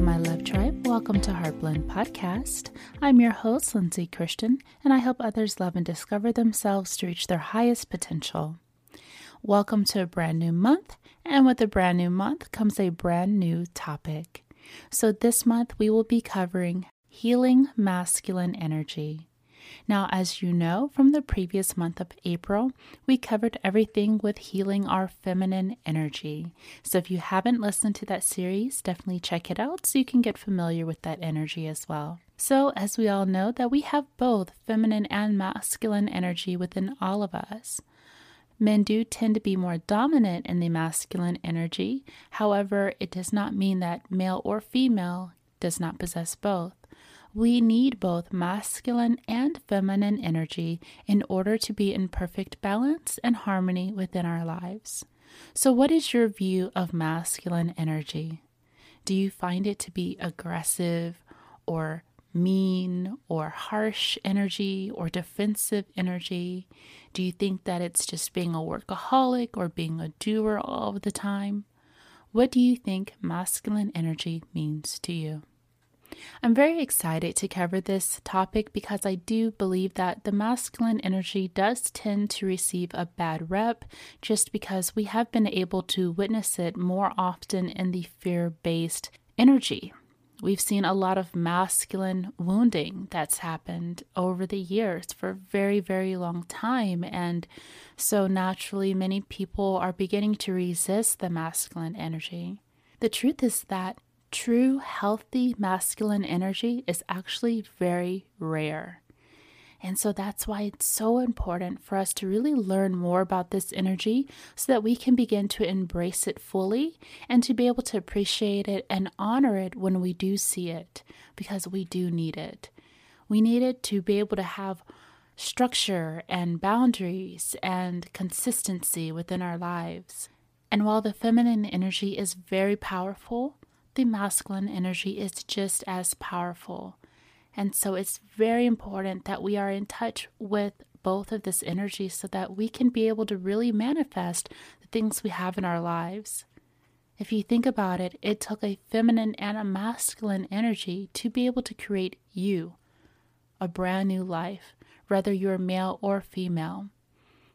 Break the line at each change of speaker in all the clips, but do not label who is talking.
My love tribe. Welcome to Heartblend Podcast. I'm your host, Lindsay Christian, and I help others love and discover themselves to reach their highest potential. Welcome to a brand new month, and with a brand new month comes a brand new topic. So, this month we will be covering healing masculine energy. Now, as you know from the previous month of April, we covered everything with healing our feminine energy. So, if you haven't listened to that series, definitely check it out so you can get familiar with that energy as well. So, as we all know, that we have both feminine and masculine energy within all of us. Men do tend to be more dominant in the masculine energy. However, it does not mean that male or female does not possess both. We need both masculine and feminine energy in order to be in perfect balance and harmony within our lives. So, what is your view of masculine energy? Do you find it to be aggressive or mean or harsh energy or defensive energy? Do you think that it's just being a workaholic or being a doer all the time? What do you think masculine energy means to you? I'm very excited to cover this topic because I do believe that the masculine energy does tend to receive a bad rep just because we have been able to witness it more often in the fear based energy. We've seen a lot of masculine wounding that's happened over the years for a very, very long time. And so naturally, many people are beginning to resist the masculine energy. The truth is that true healthy masculine energy is actually very rare. And so that's why it's so important for us to really learn more about this energy so that we can begin to embrace it fully and to be able to appreciate it and honor it when we do see it, because we do need it. We need it to be able to have structure and boundaries and consistency within our lives. And while the feminine energy is very powerful, the masculine energy is just as powerful. And so it's very important that we are in touch with both of this energy so that we can be able to really manifest the things we have in our lives. If you think about it, it took a feminine and a masculine energy to be able to create you, a brand new life, whether you're male or female.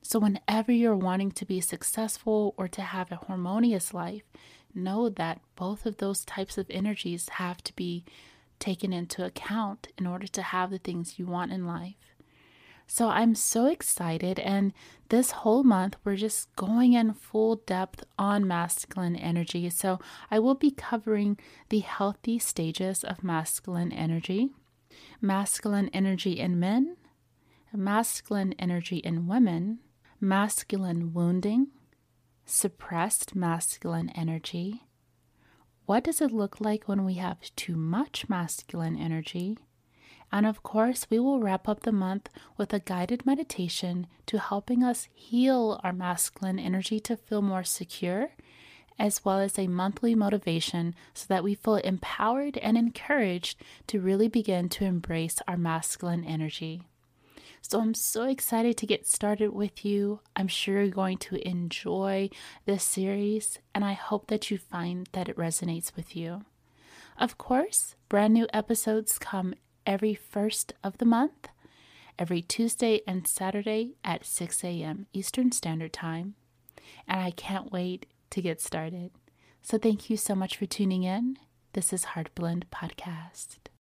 So, whenever you're wanting to be successful or to have a harmonious life, know that both of those types of energies have to be taken into account in order to have the things you want in life. So I'm so excited, and this whole month we're just going in full depth on masculine energy. So I will be covering the healthy stages of masculine energy, masculine energy in men, masculine energy in women, masculine wounding, suppressed masculine energy? What does it look like when we have too much masculine energy? And of course, we will wrap up the month with a guided meditation to helping us heal our masculine energy to feel more secure, as well as a monthly motivation so that we feel empowered and encouraged to really begin to embrace our masculine energy. So I'm so excited to get started with you. I'm sure you're going to enjoy this series, and I hope that you find that it resonates with you. Of course, brand new episodes come every first of the month, every Tuesday and Saturday at 6 a.m. Eastern Standard Time. And I can't wait to get started. So thank you so much for tuning in. This is Heartblend Podcast.